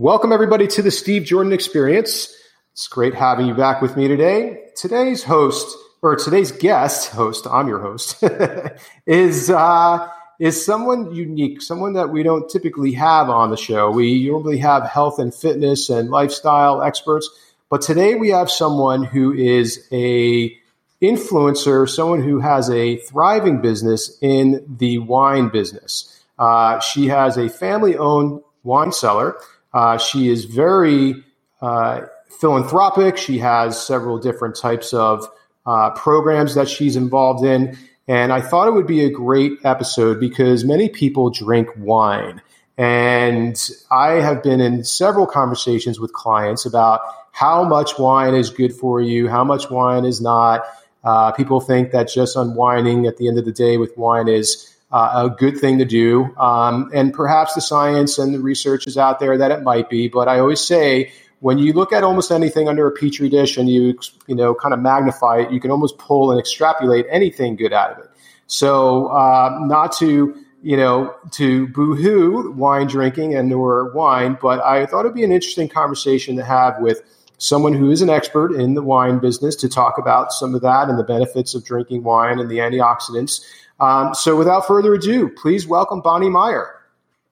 Welcome, everybody, to the Steve Jordan Experience. It's great having you back with me today. Today's host, or today's guest host, I'm your host, is uh, is someone unique, someone that we don't typically have on the show. We normally have health and fitness and lifestyle experts, but today we have someone who is a influencer, someone who has a thriving business in the wine business. Uh, she has a family-owned wine cellar uh, she is very uh, philanthropic. She has several different types of uh, programs that she's involved in. And I thought it would be a great episode because many people drink wine. And I have been in several conversations with clients about how much wine is good for you, how much wine is not. Uh, people think that just unwinding at the end of the day with wine is uh, a good thing to do. Um, and perhaps the science and the research is out there that it might be. But I always say when you look at almost anything under a petri dish and you you know kind of magnify it, you can almost pull and extrapolate anything good out of it. So uh, not to you know to boohoo wine drinking and or wine, but I thought it'd be an interesting conversation to have with someone who is an expert in the wine business to talk about some of that and the benefits of drinking wine and the antioxidants. Um, so without further ado, please welcome Bonny Meyer.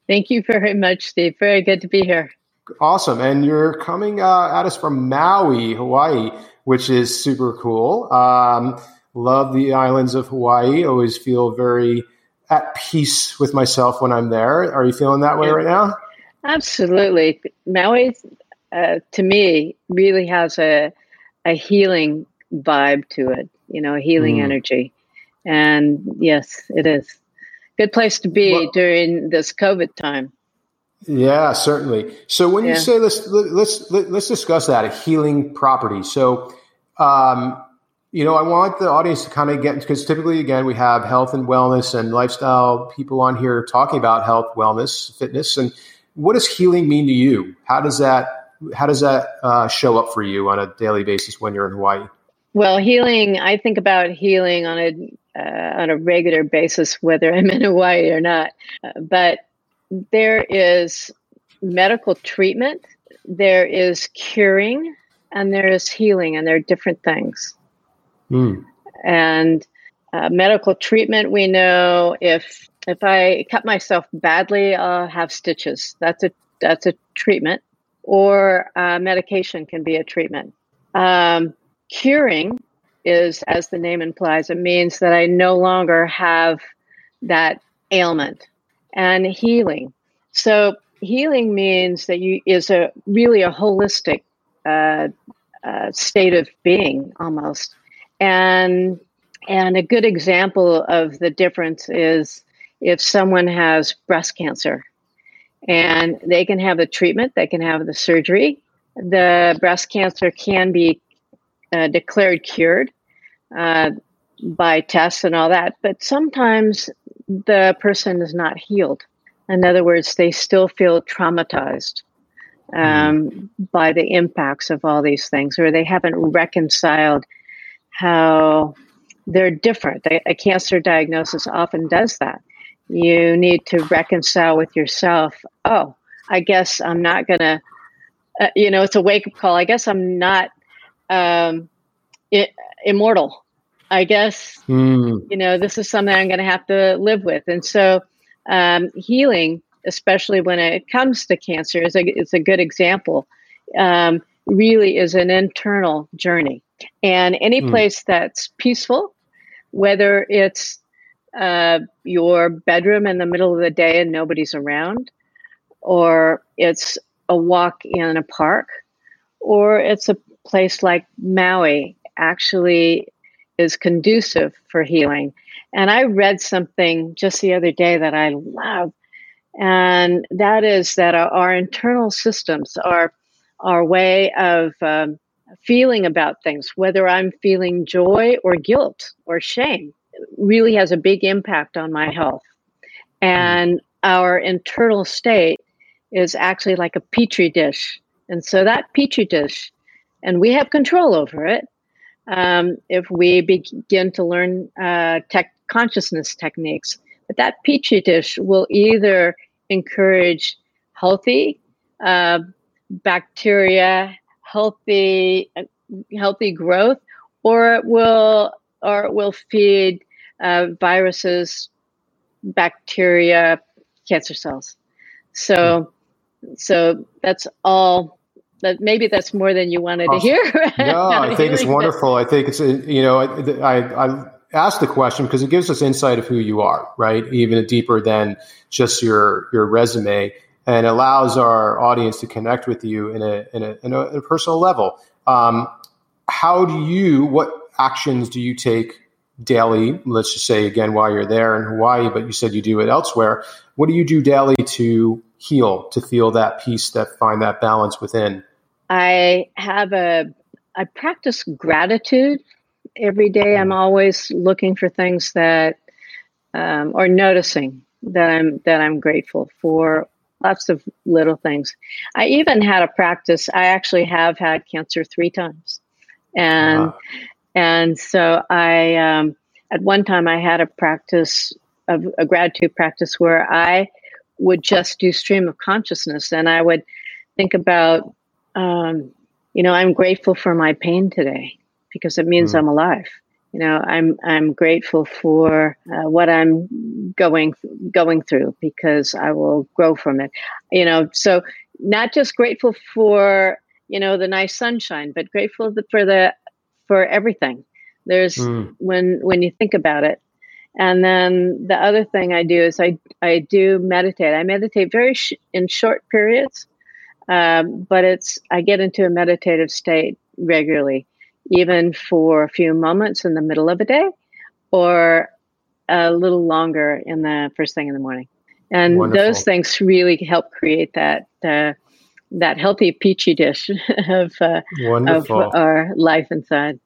Thank you very much, Steve. Very good to be here. Awesome. And you're coming uh, at us from Maui, Hawaii, which is super cool. Um, love the islands of Hawaii. Always feel very at peace with myself when I'm there. Are you feeling that way right now? Absolutely. Maui, uh, to me, really has a, a healing vibe to it, you know, healing mm. energy. And yes, it is. Good place to be well, during this COVID time. Yeah, certainly. So when yeah. you say let's let's let's discuss that a healing property. So, um, you know, I want the audience to kind of get because typically, again, we have health and wellness and lifestyle people on here talking about health, wellness, fitness, and what does healing mean to you? How does that how does that uh, show up for you on a daily basis when you're in Hawaii? Well, healing. I think about healing on a uh, on a regular basis, whether I'm in Hawaii or not. Uh, but there is medical treatment, there is curing, and there is healing, and there are different things. Mm. And uh, medical treatment, we know if if I cut myself badly, I'll have stitches. That's a that's a treatment, or uh, medication can be a treatment. Um, curing is, as the name implies, it means that I no longer have that ailment and healing. So healing means that you is a really a holistic uh, uh, state of being almost, and and a good example of the difference is if someone has breast cancer, and they can have the treatment, they can have the surgery. The breast cancer can be uh, declared cured, uh, by tests and all that. But sometimes the person is not healed. In other words, they still feel traumatized um, by the impacts of all these things, or they haven't reconciled how they're different. A cancer diagnosis often does that. You need to reconcile with yourself. Oh, I guess I'm not to, uh, you know, it's a wake up call. I guess I'm not um, it, immortal. I guess mm. you know this is something I'm going to have to live with, and so um, healing, especially when it comes to cancer, is a is a good example. Um, really, is an internal journey, and any mm. place that's peaceful, whether it's uh, your bedroom in the middle of the day and nobody's around, or it's a walk in a park, or it's a place like Maui actually is conducive for healing. And I read something just the other day that I love, and that is that our, our internal systems, our our way of um, feeling about things, whether I'm feeling joy or guilt or shame, really has a big impact on my health. And our internal state is actually like a petri dish. And so that petri dish, and we have control over it, um, if we begin to learn uh, tech consciousness techniques. But that petri dish will either encourage healthy uh, bacteria, healthy healthy growth, or it will or it will feed uh, viruses, bacteria, cancer cells. So, so that's all. That maybe that's more than you wanted to hear. no, I think it's wonderful. I think it's you know I I, asked the question because it gives us insight of who you are, right? Even deeper than just your your resume, and allows our audience to connect with you in a in a, in a, in a personal level. Um, how do you? What actions do you take daily? Let's just say again while you're there in Hawaii, but you said you do it elsewhere. What do you do daily to heal, to feel that peace, that find that balance within? I have a, I practice gratitude every day. I'm always looking for things that, um, or noticing that I'm that I'm grateful for. Lots of little things. I even had a practice. I actually have had cancer three times, and wow. And so I um, at one time I had a practice of a gratitude practice where I would just do stream of consciousness and I would think about, um, you know, I'm grateful for my pain today because it means mm. I'm alive. You know, I'm I'm grateful for uh, what I'm going going through because I will grow from it. You know, so not just grateful for you know the nice sunshine, but grateful for the for everything. There's mm. when when you think about it, and then the other thing I do is I, I do meditate. I meditate very sh- in short periods, um, but it's I get into a meditative state regularly, even for a few moments in the middle of a day, or a little longer in the first thing in the morning. And Wonderful. those things really help create that uh, that healthy peachy dish of uh, of our life inside.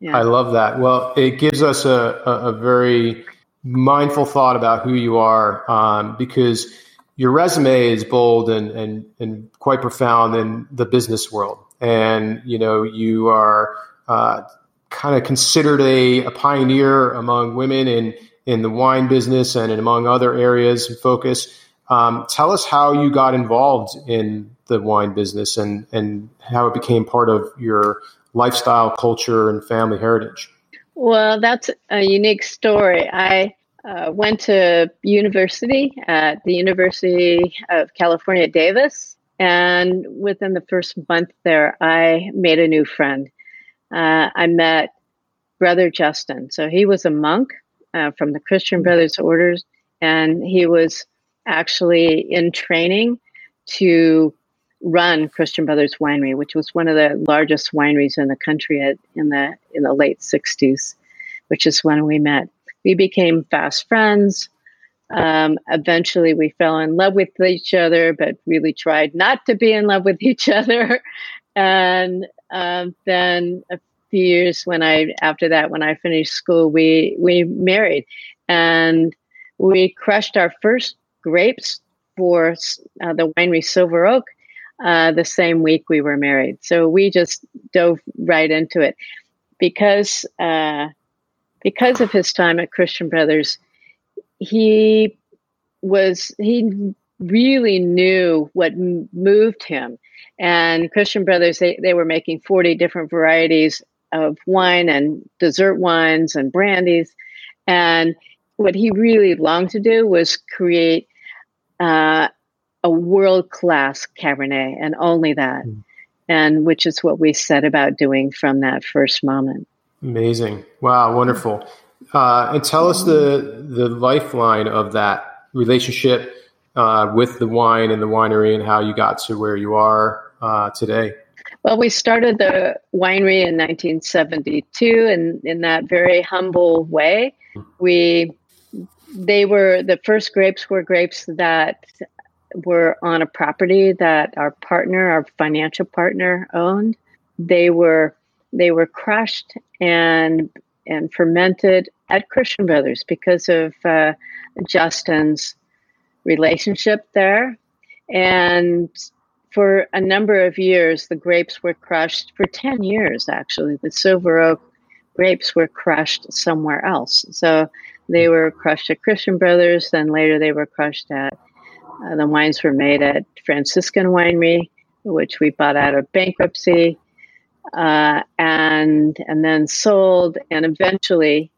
Yeah. I love that. Well, it gives us a, a, a very mindful thought about who you are um, because your resume is bold and, and, and quite profound in the business world. And, you know, you are uh, kind of considered a, a pioneer among women in, in the wine business and among other areas of focus. Um, tell us how you got involved in the wine business and, and how it became part of your lifestyle, culture, and family heritage? Well, that's a unique story. I uh, went to university at the University of California, Davis. And within the first month there, I made a new friend. Uh, I met Brother Justin. So he was a monk uh, from the Christian Brothers Orders, and he was actually in training to run Christian Brothers Winery, which was one of the largest wineries in the country at, in the in the late '60s, which is when we met. We became fast friends. Um, eventually, we fell in love with each other, but really tried not to be in love with each other. And um, then a few years when I after that, when I finished school, we we married, and we crushed our first grapes for uh, the winery Silver Oak uh, the same week we were married. So we just dove right into it because uh, because of his time at Christian Brothers. He was he really knew what moved him, and Christian Brothers they, they were making forty different varieties of wine and dessert wines and brandies, and what he really longed to do was create uh, a world class Cabernet and only that. Mm. And which is what we set about doing from that first moment. Amazing. Wow, wonderful. Uh, and tell us the, the lifeline of that relationship uh, with the wine and the winery and how you got to where you are uh, today. Well, we started the winery in 1972, and in that very humble way, we they were the first grapes were grapes that were on a property that our partner, our financial partner, owned. They were they were crushed and and fermented at Christian Brothers because of uh, Justin's relationship there. And for a number of years, the grapes were crushed. For 10 years, actually, the Silver Oak grapes were crushed somewhere else. So they were crushed at Christian Brothers, then later they were crushed at uh, the wines were made at Franciscan Winery, which we bought out of bankruptcy, uh, and and then sold, and eventually,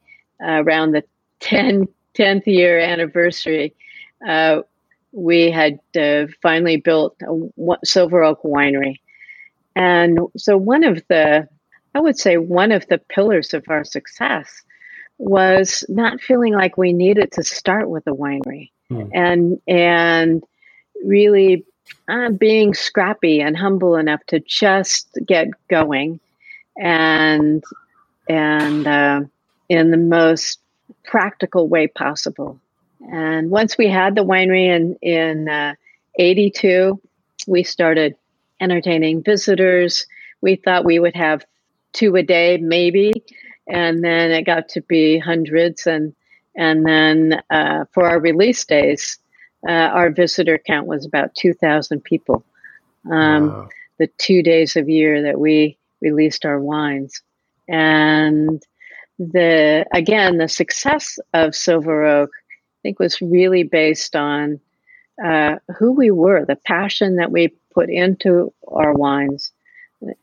uh, around the 10, 10th year anniversary, uh, we had uh, finally built a Silver Oak Winery, and so one of the, I would say, one of the pillars of our success was not feeling like we needed to start with a winery, mm. and and really uh, being scrappy and humble enough to just get going and and uh, in the most practical way possible. And once we had the winery in in uh, 82, we started entertaining visitors. We thought we would have two a day, maybe, and then it got to be hundreds. And and then uh, for our release days, uh, our visitor count was about 2,000 people. Um, wow. The two days of year that we released our wines, and the again the success of Silver Oak, I think, was really based on uh, who we were, the passion that we put into our wines,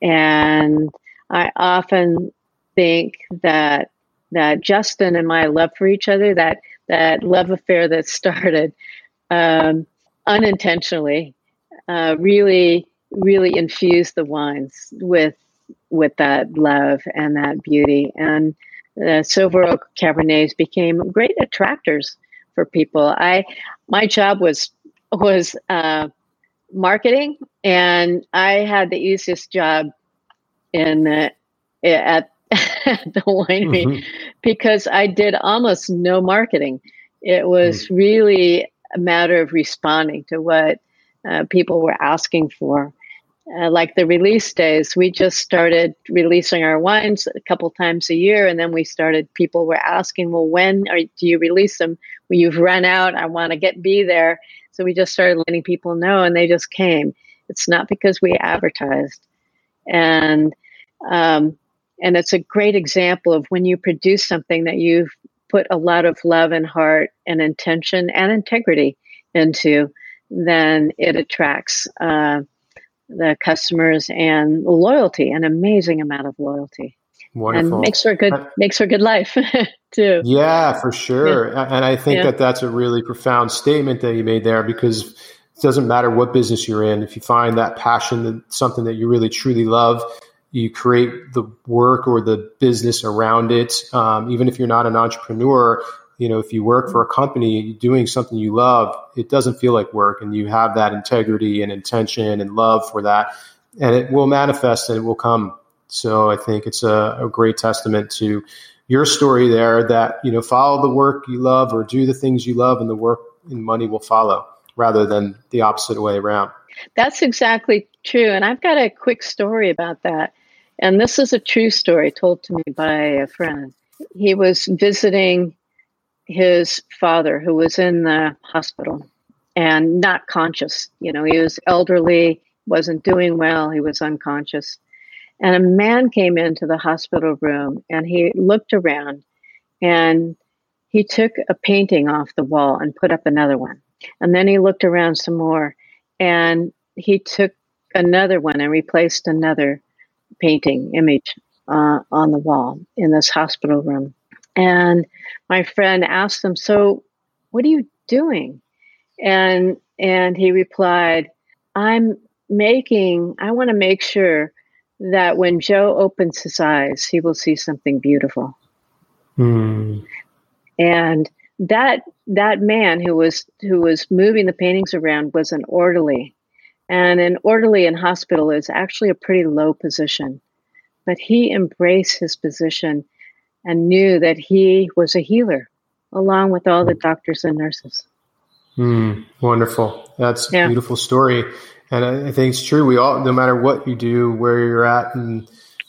and I often think that that Justin and my love for each other, that that love affair that started um, unintentionally, uh, really, really infused the wines with with that love and that beauty. And the Silver Oak Cabernets became great attractors for people. I my job was was uh, marketing, and I had the easiest job in the, at, at the winery mm-hmm. because I did almost no marketing. It was mm. really a matter of responding to what uh, people were asking for. Uh, like the release days, we just started releasing our wines a couple times a year, and then we started. People were asking, "Well, when are, do you release them? Well, you've run out. I want to get be there." So we just started letting people know, and they just came. It's not because we advertised, and um, and it's a great example of when you produce something that you've put a lot of love and heart and intention and integrity into, then it attracts uh, the customers and loyalty, an amazing amount of loyalty. Wonderful. And makes for a good uh, makes for a good life too. Yeah, for sure. Yeah. And I think yeah. that that's a really profound statement that you made there because it doesn't matter what business you're in. If you find that passion, that something that you really truly love, you create the work or the business around it. Um, even if you're not an entrepreneur, you know, if you work for a company doing something you love, it doesn't feel like work and you have that integrity and intention and love for that and it will manifest and it will come. So I think it's a, a great testament to your story there that, you know, follow the work you love or do the things you love and the work and money will follow rather than the opposite way around. That's exactly true. And I've got a quick story about that. And this is a true story told to me by a friend. He was visiting his father, who was in the hospital and not conscious. You know, he was elderly, wasn't doing well, he was unconscious. And a man came into the hospital room and he looked around and he took a painting off the wall and put up another one. And then he looked around some more and he took another one and replaced another painting image uh, on the wall in this hospital room. And my friend asked him, "So, what are you doing?" And and he replied, "I'm making. I want to make sure that when Joe opens his eyes, he will see something beautiful." Mm. And that that man who was who was moving the paintings around was an orderly and an orderly in hospital is actually a pretty low position. But he embraced his position and knew that he was a healer along with all the doctors and nurses. Mm, wonderful. That's yeah. a beautiful story. And I, I think it's true. We all, no matter what you do, where you're at in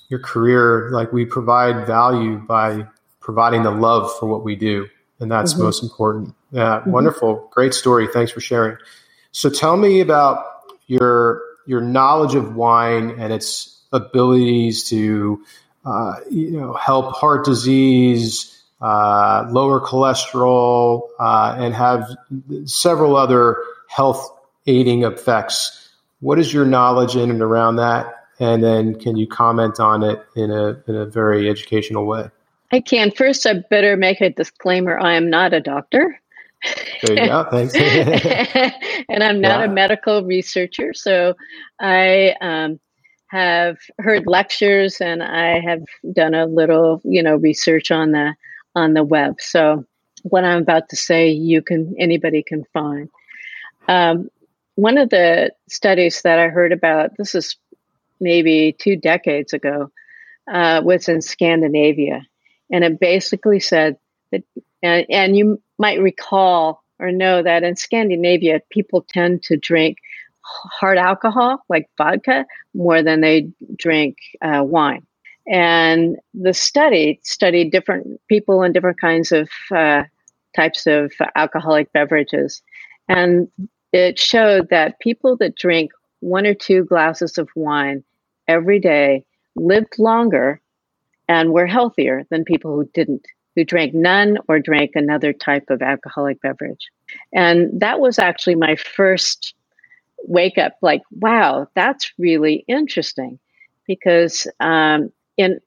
your career, like we provide value by providing the love for what we do. And that's mm-hmm. most important. Yeah. Mm-hmm. Wonderful. Great story. Thanks for sharing. So tell me about your your knowledge of wine and its abilities to uh, you know help heart disease, uh, lower cholesterol, uh, and have several other health aiding effects. What is your knowledge in and around that? And then can you comment on it in a, in a very educational way? I can. First, I better make a disclaimer I am not a doctor. There you go. Thanks. and I'm not yeah. a medical researcher. So I um, have heard lectures and I have done a little, you know, research on the on the web. So what I'm about to say, you can anybody can find. Um, one of the studies that I heard about, this is maybe two decades ago, uh, was in Scandinavia, and it basically said that, and, and you might recall or know that in Scandinavia, people tend to drink hard alcohol like vodka more than they drink uh, wine. And the study studied different people and different kinds of uh, types of alcoholic beverages. And it showed that people that drink one or two glasses of wine every day lived longer and were healthier than people who didn't, who drank none or drank another type of alcoholic beverage. And that was actually my first wake up like, wow, that's really interesting because um, in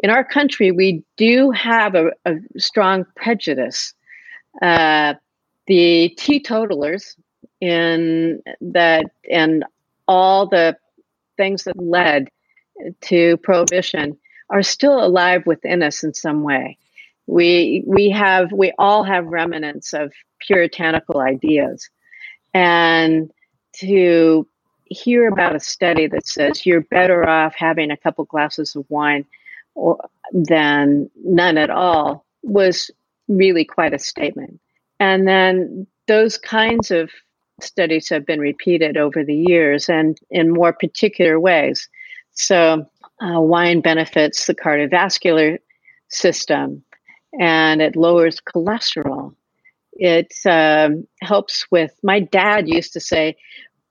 in our country we do have a, a strong prejudice. Uh, the teetotalers in that and all the things that led to prohibition are still alive within us in some way. We we have we all have remnants of puritanical ideas, and to hear about a study that says you're better off having a couple glasses of wine or, than none at all was really quite a statement. And then those kinds of studies have been repeated over the years and in more particular ways. So, uh, wine benefits the cardiovascular system and it lowers cholesterol. It um, helps with, my dad used to say,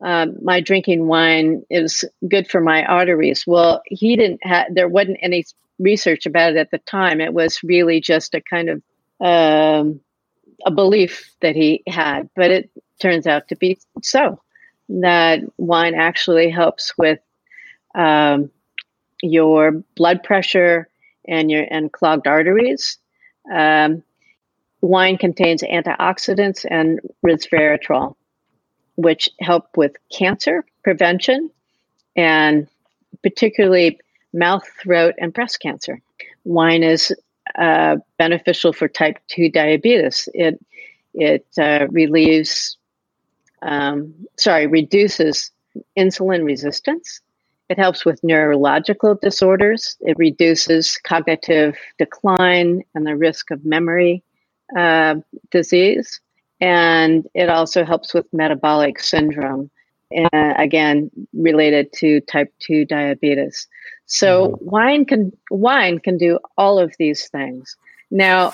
um, my drinking wine is good for my arteries. Well, he didn't have, there wasn't any research about it at the time. It was really just a kind of um, a belief that he had, but it turns out to be so that wine actually helps with um, your blood pressure and your and clogged arteries. Um, wine contains antioxidants and resveratrol which help with cancer prevention and particularly mouth, throat, and breast cancer. Wine is uh, beneficial for type 2 diabetes. It, it uh, relieves, um, sorry, reduces insulin resistance. It helps with neurological disorders. It reduces cognitive decline and the risk of memory uh, disease and it also helps with metabolic syndrome uh, again related to type 2 diabetes so mm-hmm. wine can wine can do all of these things now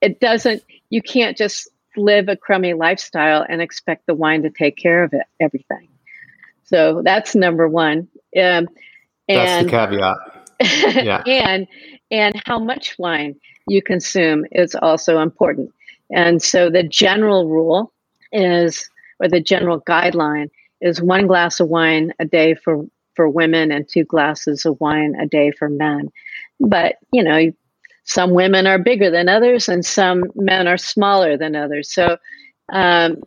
it doesn't you can't just live a crummy lifestyle and expect the wine to take care of it everything so that's number one um, and, that's the caveat yeah. and and how much wine you consume is also important and so the general rule is, or the general guideline is one glass of wine a day for, for women and two glasses of wine a day for men. But, you know, some women are bigger than others and some men are smaller than others. So um,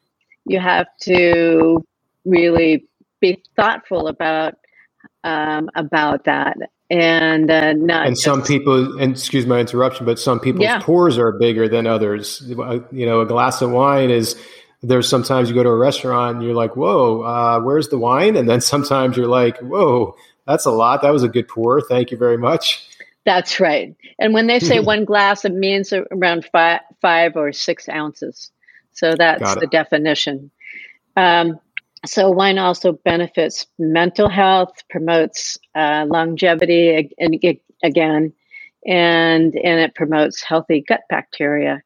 you have to really be thoughtful about um, about that and uh, not. And just, some people, and excuse my interruption, but some people's yeah. pores are bigger than others. You know, a glass of wine is. There's sometimes you go to a restaurant and you're like, "Whoa, uh, where's the wine?" And then sometimes you're like, "Whoa, that's a lot. That was a good pour. Thank you very much." That's right. And when they say one glass, it means around five, five or six ounces. So that's the definition. Um, so wine also benefits mental health, promotes uh, longevity again, and and it promotes healthy gut bacteria.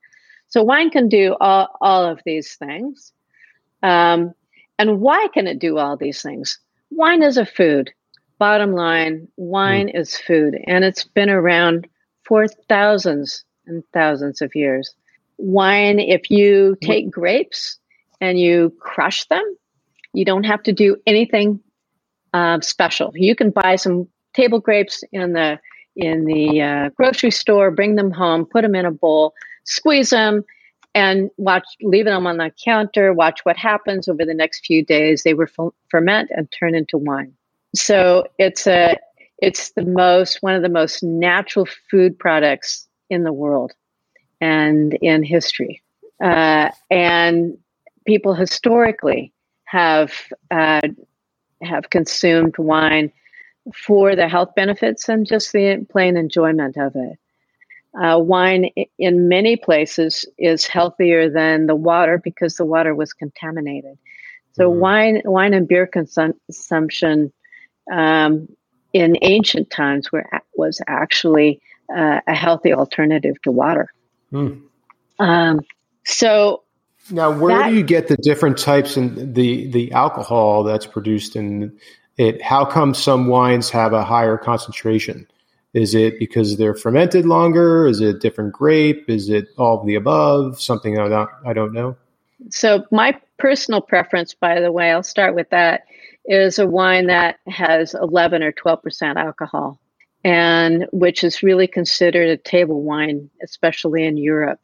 So wine can do all, all of these things. Um, and why can it do all these things? Wine is a food. Bottom line, wine mm. is food, and it's been around for thousands and thousands of years. Wine, if you take grapes and you crush them you don't have to do anything um, special. You can buy some table grapes in the in the uh, grocery store, bring them home, put them in a bowl, squeeze them, and watch, leave them on the counter. Watch what happens over the next few days. They will ferment and turn into wine. So it's a it's the most one of the most natural food products in the world and in history. Uh, and people historically have uh, have consumed wine for the health benefits and just the plain enjoyment of it. Uh, wine in many places is healthier than the water because the water was contaminated. So mm-hmm. wine, wine and beer consumption um, in ancient times were was actually uh, a healthy alternative to water. Mm. Um, so now, where that, do you get the different types and the the alcohol that's produced in it? How come some wines have a higher concentration? Is it because they're fermented longer? Is it a different grape? Is it all of the above? Something I don't, I don't know. So my personal preference, by the way, I'll start with that, is a wine that has 11 or 12% alcohol, and which is really considered a table wine, especially in Europe.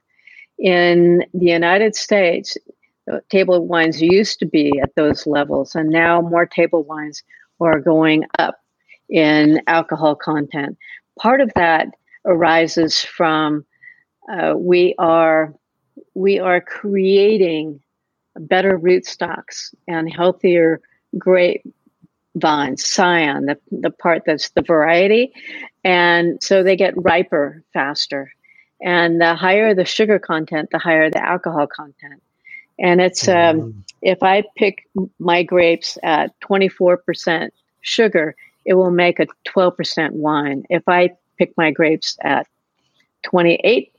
In the United States, table wines used to be at those levels, and now more table wines are going up in alcohol content. Part of that arises from uh, we are we are creating better rootstocks and healthier grape vines, scion, the, the part that's the variety. And so they get riper faster. And the higher the sugar content, the higher the alcohol content. And it's, um, mm-hmm. if I pick my grapes at 24% sugar, it will make a 12% wine. If I pick my grapes at 28%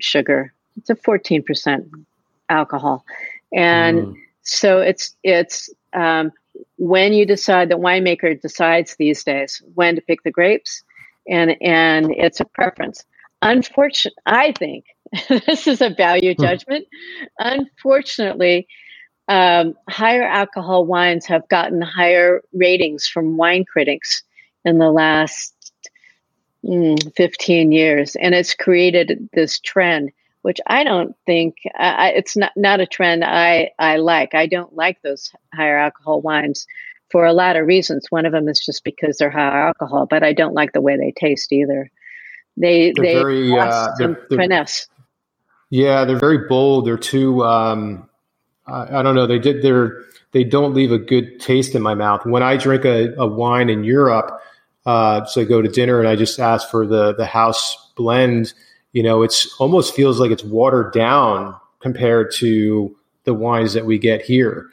sugar, it's a 14% alcohol. And mm. so it's, it's, um, when you decide the winemaker decides these days when to pick the grapes and and it's a preference unfortunately i think this is a value hmm. judgment unfortunately um, higher alcohol wines have gotten higher ratings from wine critics in the last mm, 15 years and it's created this trend which I don't think uh, it's not not a trend I I like. I don't like those higher alcohol wines for a lot of reasons. One of them is just because they're high alcohol, but I don't like the way they taste either. They they're they very, uh, they're, they're, finesse. Yeah, they're very bold. They're too. Um, I, I, don't know. They did. They're they don't leave a good taste in my mouth. When I drink a, a wine in Europe, uh, so I go to dinner and I just ask for the the house blend you know, it's almost feels like it's watered down compared to the wines that we get here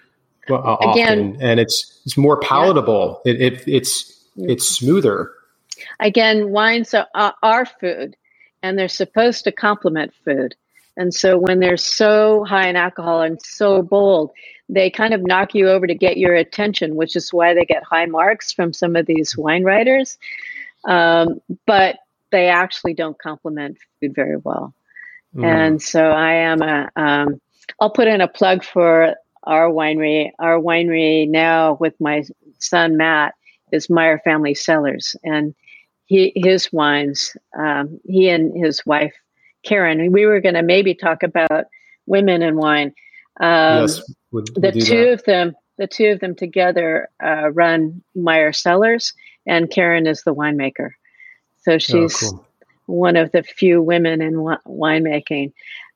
uh, Again, often, and it's it's more palatable. Yeah. It, it, it's it's smoother. Again, wines are, are food, and they're supposed to complement food. And so when they're so high in alcohol and so bold, they kind of knock you over to get your attention, which is why they get high marks from some of these wine writers. Um, but they actually don't complement food very well. Mm. And so I am a, um, I'll put in a plug for our winery. Our winery now with my son Matt is Meyer Family Cellars, and he his wines. Um, he and his wife Karen. We were going to maybe talk about women and wine. Um, yes, we'll, we'll the two that. of them, the two of them together uh, run Meyer Cellars, and Karen is the winemaker. So oh, she's oh, cool. one of the few women in winemaking.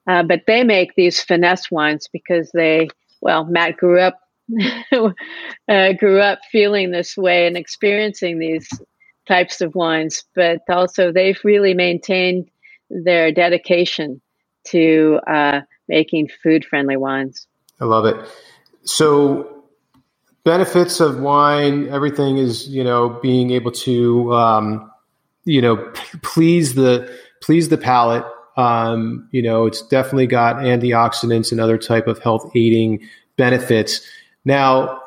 Uh, but they make these finesse wines because they, well, Matt grew up uh, grew up feeling this way and experiencing these types of wines, but also they've really maintained their dedication to uh, making food friendly wines. I love it. So, benefits of wine, everything is, you know, being able to um, you know, please the please the palate. Um, you know, it's definitely got antioxidants and other type of health aiding benefits. Now,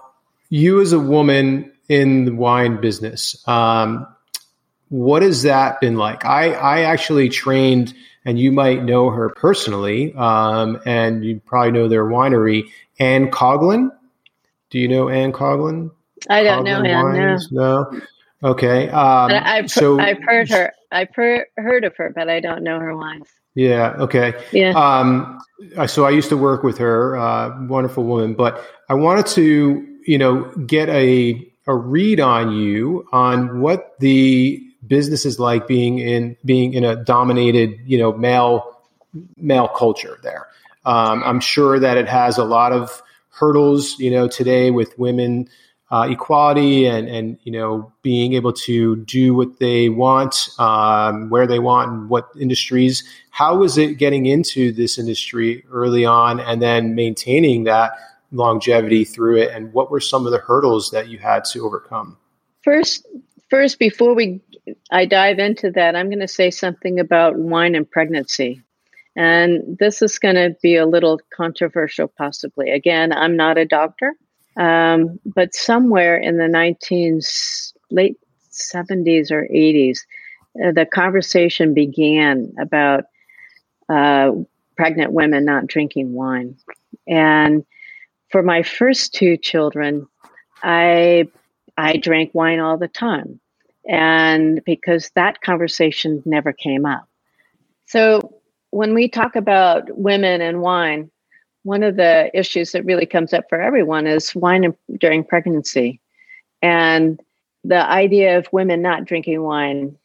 you as a woman in the wine business, um, what has that been like? I, I actually trained, and you might know her personally, um, and you probably know their winery, Anne Coughlin. Do you know Anne Coughlin? I don't know him. No. no. Okay. Um, I've so I've heard her. I've heard heard of her, but I don't know her wines. Yeah. Okay. Yeah. Um, so I used to work with her, uh, wonderful woman. But I wanted to, you know, get a a read on you on what the business is like being in being in a dominated, you know, male male culture there. Um, I'm sure that it has a lot of hurdles, you know, today with women uh, equality and and you know being able to do what they want, um, where they want, and what industries. How was it getting into this industry early on, and then maintaining that longevity through it? And what were some of the hurdles that you had to overcome? First, first before we I dive into that, I'm going to say something about wine and pregnancy. And this is going to be a little controversial, possibly. Again, I'm not a doctor, um, but somewhere in the 19 late 70s or 80s, uh, the conversation began about uh, pregnant women not drinking wine. And for my first two children, I I drank wine all the time, and because that conversation never came up. So when we talk about women and wine, one of the issues that really comes up for everyone is wine during pregnancy. And the idea of women not drinking wine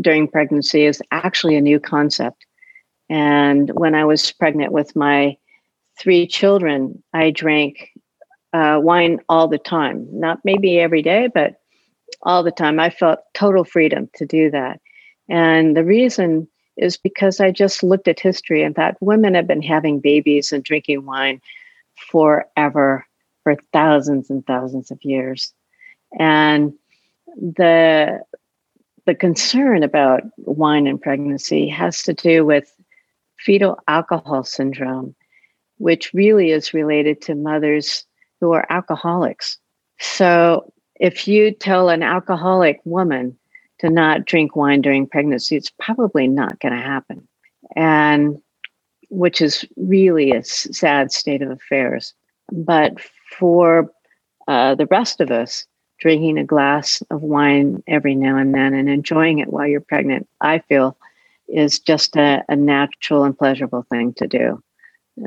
during pregnancy is actually a new concept. And when I was pregnant with my three children, I drank uh, wine all the time. Not maybe every day, but all the time. I felt total freedom to do that. And the reason is because I just looked at history and thought women have been having babies and drinking wine forever, for thousands and thousands of years. And the the concern about wine and pregnancy has to do with fetal alcohol syndrome, which really is related to mothers who are alcoholics. So if you tell an alcoholic woman to not drink wine during pregnancy, it's probably not going to happen. And which is really a sad state of affairs. But for uh, the rest of us, drinking a glass of wine every now and then and enjoying it while you're pregnant, I feel is just a, a natural and pleasurable thing to do.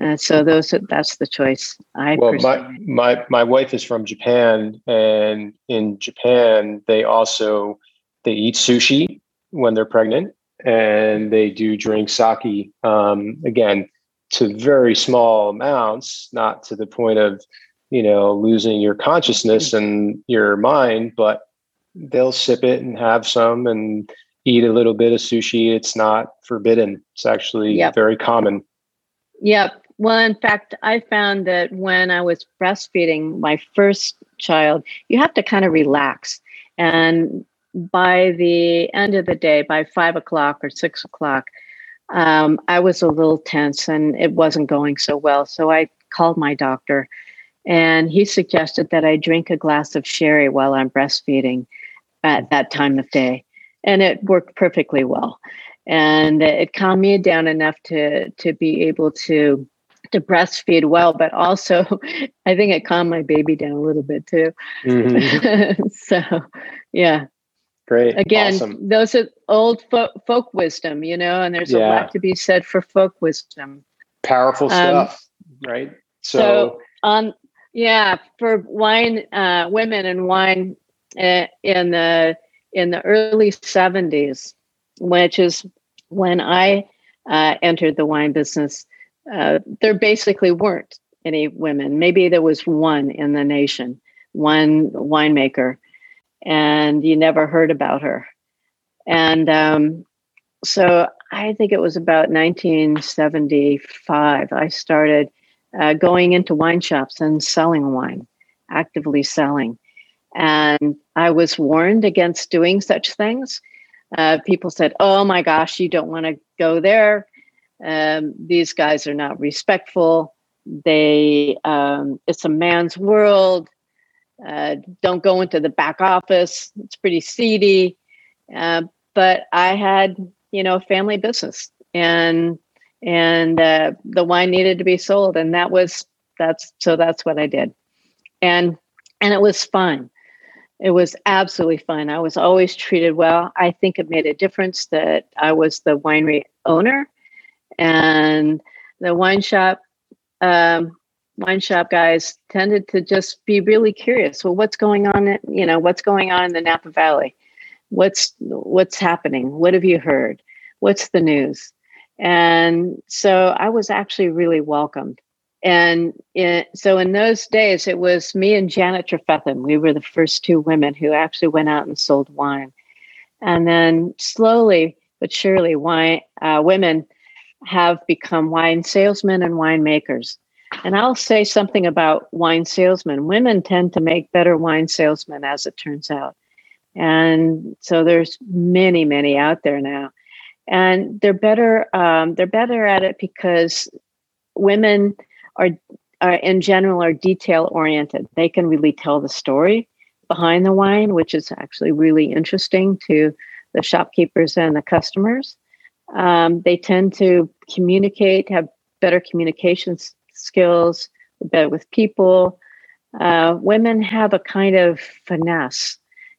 Uh, so those that's the choice I. Well, my my my wife is from Japan, and in Japan they also they eat sushi when they're pregnant and they do drink sake um, again to very small amounts not to the point of you know losing your consciousness and your mind but they'll sip it and have some and eat a little bit of sushi it's not forbidden it's actually yep. very common yep well in fact i found that when i was breastfeeding my first child you have to kind of relax and by the end of the day, by five o'clock or six o'clock, um, I was a little tense and it wasn't going so well. So I called my doctor and he suggested that I drink a glass of sherry while I'm breastfeeding at that time of day. And it worked perfectly well. And it calmed me down enough to to be able to to breastfeed well, but also I think it calmed my baby down a little bit too. Mm-hmm. so yeah, Great. Again, awesome. those are old folk, folk wisdom, you know, and there's yeah. a lot to be said for folk wisdom. Powerful um, stuff, um, right? So, so on, yeah, for wine, uh, women and wine uh, in the in the early '70s, which is when I uh, entered the wine business, uh, there basically weren't any women. Maybe there was one in the nation, one winemaker and you never heard about her. And um, so I think it was about 1975, I started uh, going into wine shops and selling wine, actively selling. And I was warned against doing such things. Uh, people said, Oh my gosh, you don't want to go there. Um, these guys are not respectful. They, um, it's a man's world. Uh, don't go into the back office. It's pretty seedy. Uh, but I had, you know, family business, and and uh, the wine needed to be sold, and that was that's so that's what I did, and and it was fun. It was absolutely fun. I was always treated well. I think it made a difference that I was the winery owner and the wine shop um, wine shop guys tended to just be really curious. Well, what's going on? You know, what's going on in the Napa Valley? What's what's happening? What have you heard? What's the news? And so I was actually really welcomed. And in, so in those days, it was me and Janet Trefethen. We were the first two women who actually went out and sold wine. And then slowly but surely, wine uh, women have become wine salesmen and winemakers. And I'll say something about wine salesmen. Women tend to make better wine salesmen, as it turns out. And so there's many, many out there now, and they're better. Um, they're better at it because women are, are, in general, are detail oriented. They can really tell the story behind the wine, which is actually really interesting to the shopkeepers and the customers. Um, they tend to communicate, have better communications skills, better with people. Uh, women have a kind of finesse,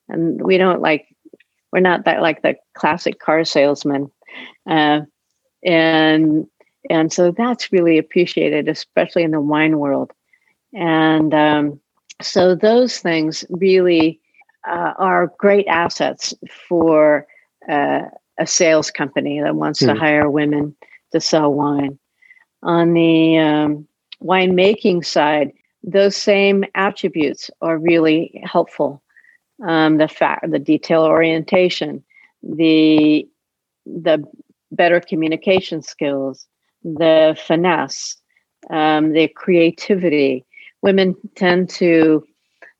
and we don't like. We're not that like the classic car salesman, uh, and and so that's really appreciated, especially in the wine world. And um, so those things really uh, are great assets for uh, a sales company that wants mm. to hmm. hire women to sell wine. On the um, winemaking side, those same attributes are really helpful. Um, the fact, the detail orientation, the the better communication skills, the finesse, um, the creativity. Women tend to,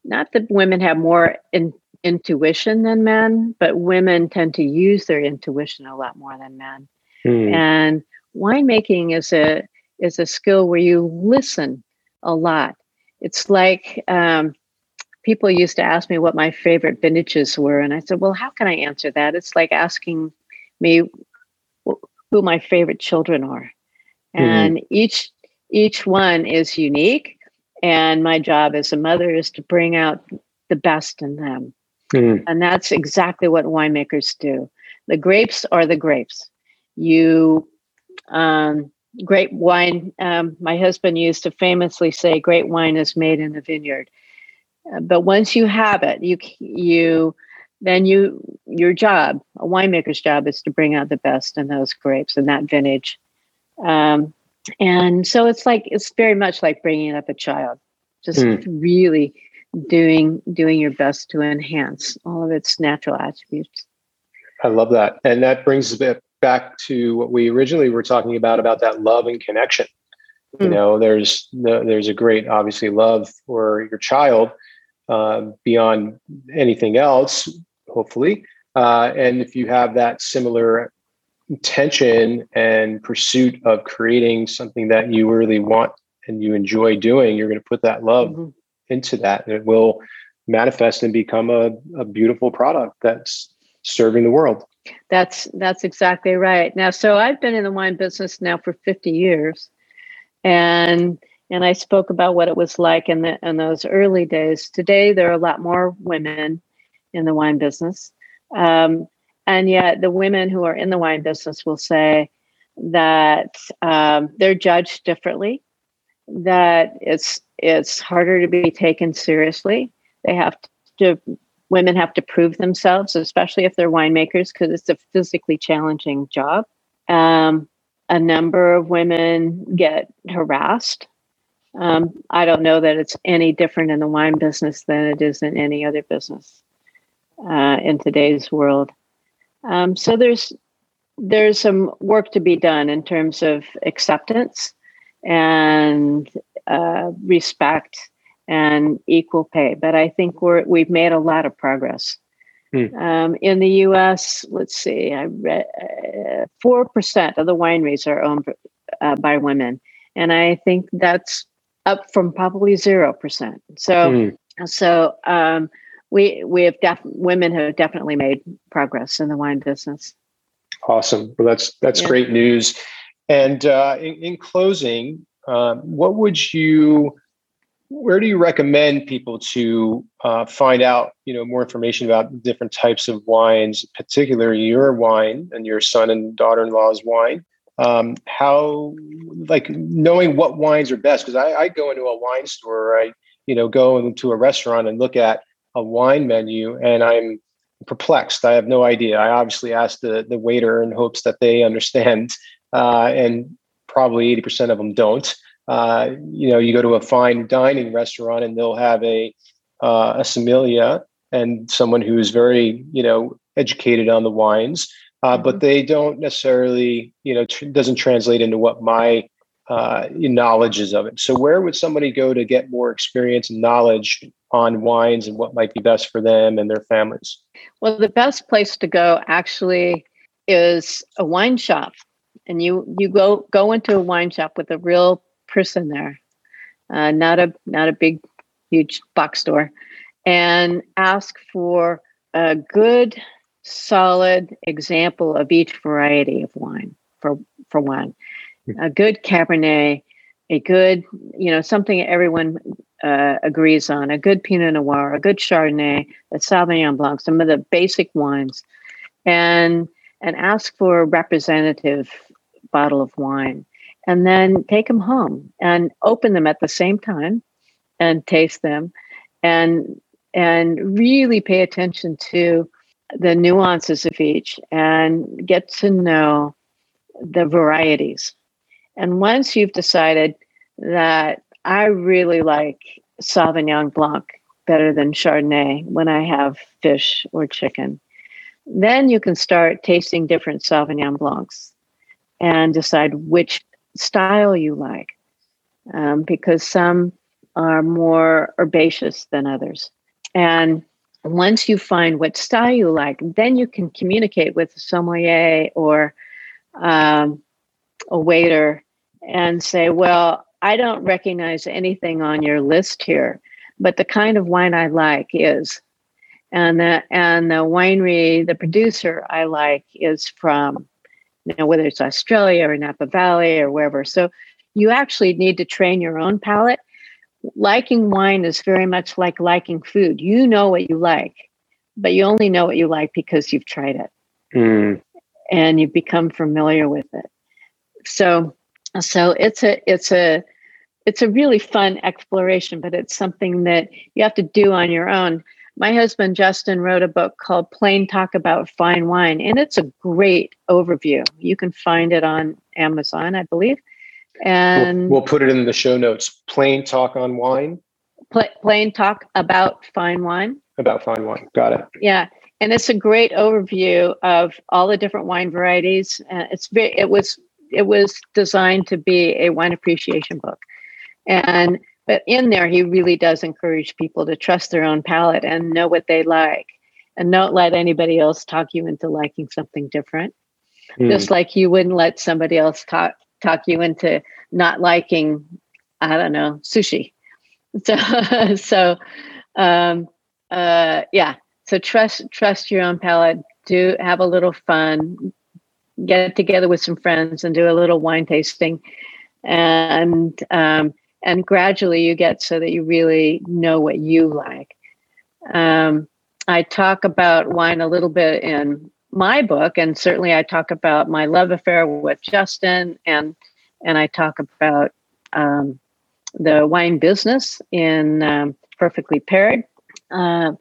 not that women have more in, intuition than men, but women tend to use their intuition a lot more than men. Mm. And winemaking is a is a skill where you listen a lot. It's like um, people used to ask me what my favorite vintages were, and I said, "Well, how can I answer that?" It's like asking me who my favorite children are, mm-hmm. and each each one is unique. And my job as a mother is to bring out the best in them, mm-hmm. and that's exactly what winemakers do. The grapes are the grapes. You um, great wine. Um, my husband used to famously say, "Great wine is made in the vineyard." Uh, but once you have it, you you then you your job, a winemaker's job, is to bring out the best in those grapes and that vintage. Um, and so it's like it's very much like bringing up a child, just mm. really doing doing your best to enhance all of its natural attributes. I love that, and that brings a back to what we originally were talking about about that love and connection. Mm. You hmm. know, there's there's a great obviously love for your child uh, beyond anything else, hopefully. Uh, and if you have that similar intention and pursuit of creating something that you really want and you enjoy doing, you're going to put that love mm-hmm. into that, and it will manifest and become a, a beautiful product that's serving the world. That's that's exactly right. Now, so I've been in the wine business now for 50 years, and and I spoke about what it was like in the in those early days. Today, there are a lot more women in the wine business, um, and yet the women who are in the wine business will say that um, they're judged differently, that it's it's harder to be taken seriously. They have to women have to prove themselves, especially if they're winemakers, because it's a physically challenging job. Um, a number of women get harassed. Um, I don't know that it's any different in the wine business than it is in any other business uh, in today's world. Um, so there's there's some work to be done in terms of acceptance and uh, respect and equal pay. But I think we're we've made a lot of progress. Hmm. Um, in the U.S., let's see, I read uh, four uh, percent of the wineries are owned uh, by women, and I think that's up from probably zero percent. So, hmm. so um, we we have def- women have definitely made progress in the wine business. Awesome. Well, that's that's yeah. great news. And uh, in, in, closing, um, what would you where do you recommend people to uh, find out you know more information about different types of wines particularly your wine and your son and daughter-in-law's wine um, how like knowing what wines are best because I, I, go into a wine store i you know go into a restaurant and look at a wine menu and i'm perplexed i have no idea i obviously ask the, the waiter in hopes that they understand uh, and probably 80% of them don't uh, you know, you go to a fine dining restaurant and they'll have a uh, a sommelier and someone who's very you know educated on the wines, uh, but mm-hmm. they don't necessarily you know tr- doesn't translate into what my uh, knowledge is of it. So where would somebody go to get more experience and knowledge on wines and what might be best for them and their families? Well, the best place to go actually is a wine shop and you you go go into a wine shop with a real person there, uh, not a not a big, huge box store, and ask for a good, solid example of each variety of wine for for one, hmm. a good Cabernet, a good you know something everyone uh, agrees on, a good Pinot Noir, a good Chardonnay, a Sauvignon Blanc, some of the basic wines, and and ask for a representative bottle of wine and then take them home and open them at the same time and taste them and and really pay attention to the nuances of each and get to know the varieties and once you've decided that i really like sauvignon blanc better than chardonnay when i have fish or chicken then you can start tasting different sauvignon blancs and decide which style you like, um, because some are more herbaceous than others. And once you find what style you like, then you can communicate with a sommelier or um, a waiter and say, Well, I don't recognize anything on your list here, but the kind of wine I like is. And the, and the winery, the producer I like is from you know, whether it's Australia or Napa Valley or wherever. So you actually need to train your own palate. Liking wine is very much like liking food. You know what you like, but you only know what you like because you've tried it mm. and you've become familiar with it. So, so it's a it's a it's a really fun exploration, but it's something that you have to do on your own my husband Justin wrote a book called Plain Talk About Fine Wine, and it's a great overview. You can find it on Amazon, I believe. And we'll, we'll put it in the show notes. Plain Talk on Wine. Pl- plain Talk About Fine Wine. About fine wine. Got it. Yeah, and it's a great overview of all the different wine varieties. Uh, it's very, it was it was designed to be a wine appreciation book, and but in there, he really does encourage people to trust their own palate and know what they like and don't let anybody else talk you into liking something different. Mm. Just like you wouldn't let somebody else talk talk you into not liking, I don't know, sushi. So so um uh yeah. So trust trust your own palate. Do have a little fun. Get together with some friends and do a little wine tasting. And um and gradually you get so that you really know what you like. Um, I talk about wine a little bit in my book, and certainly I talk about my love affair with Justin, and and I talk about um, the wine business in um, Perfectly Paired, uh,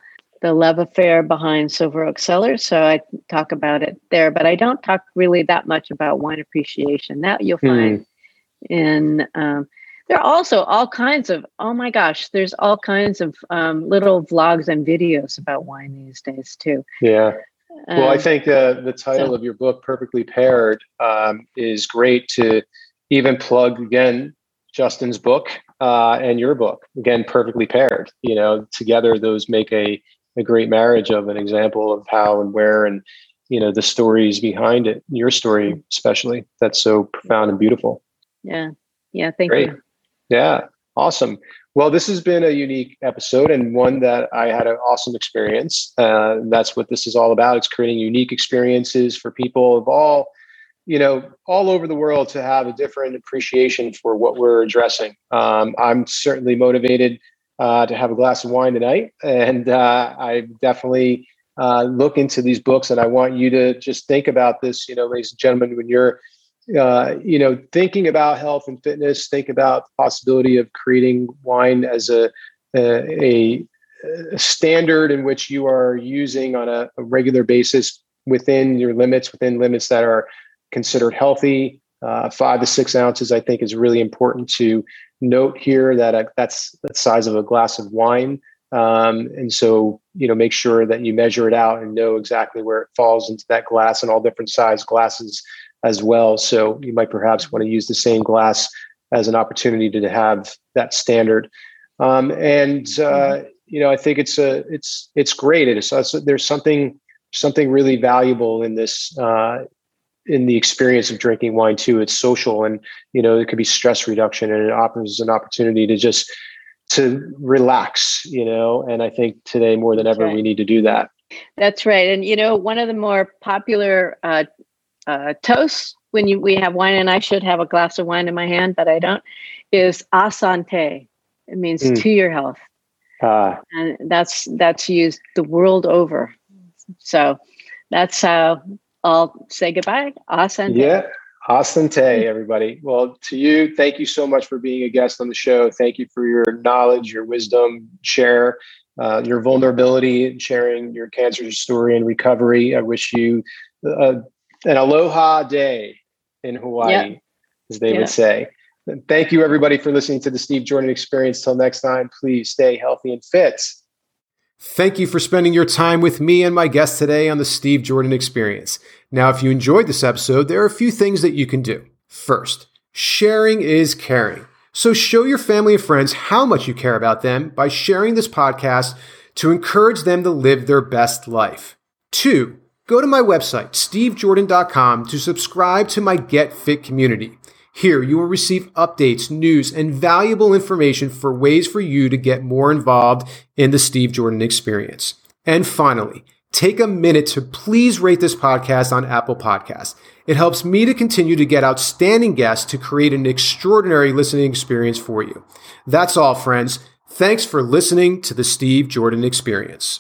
the love affair behind Silver Oak Cellars. So I talk about it there, but I don't talk really that much about wine appreciation. That you'll hmm. find in um, there are also all kinds of oh my gosh there's all kinds of um, little vlogs and videos about wine these days too yeah well i um, think uh, the title so. of your book perfectly paired um, is great to even plug again justin's book uh, and your book again perfectly paired you know together those make a, a great marriage of an example of how and where and you know the stories behind it your story especially that's so profound and beautiful yeah yeah thank great. you yeah, awesome. Well, this has been a unique episode and one that I had an awesome experience. Uh, that's what this is all about. It's creating unique experiences for people of all you know, all over the world to have a different appreciation for what we're addressing. Um, I'm certainly motivated uh, to have a glass of wine tonight, and uh, I definitely uh, look into these books. And I want you to just think about this, you know, ladies and gentlemen, when you're, uh, you know, thinking about health and fitness, think about the possibility of creating wine as a a, a standard in which you are using on a, a regular basis within your limits, within limits that are considered healthy. Uh, five to six ounces, I think, is really important to note here that uh, that's the size of a glass of wine. Um, and so, you know, make sure that you measure it out and know exactly where it falls into that glass and all different size glasses as well. So you might perhaps want to use the same glass as an opportunity to have that standard. Um, and uh, mm-hmm. you know, I think it's a it's it's great. It is there's something something really valuable in this uh, in the experience of drinking wine too. It's social, and you know, it could be stress reduction, and it offers an opportunity to just to relax. You know, and I think today more than That's ever right. we need to do that. That's right, and you know, one of the more popular uh, uh, toasts when you we have wine, and I should have a glass of wine in my hand, but I don't. Is a santé It means mm. to your health, uh, and that's that's used the world over. So that's how I'll say goodbye. Asante. Yeah. Asante, everybody. Well, to you, thank you so much for being a guest on the show. Thank you for your knowledge, your wisdom, share uh, your vulnerability, and sharing your cancer story and recovery. I wish you uh, an aloha day in Hawaii, yep. as they yep. would say. And thank you, everybody, for listening to the Steve Jordan Experience. Till next time, please stay healthy and fit. Thank you for spending your time with me and my guest today on the Steve Jordan Experience. Now, if you enjoyed this episode, there are a few things that you can do. First, sharing is caring. So show your family and friends how much you care about them by sharing this podcast to encourage them to live their best life. Two, go to my website, stevejordan.com, to subscribe to my Get Fit community. Here, you will receive updates, news, and valuable information for ways for you to get more involved in the Steve Jordan experience. And finally, take a minute to please rate this podcast on Apple Podcasts. It helps me to continue to get outstanding guests to create an extraordinary listening experience for you. That's all, friends. Thanks for listening to the Steve Jordan Experience.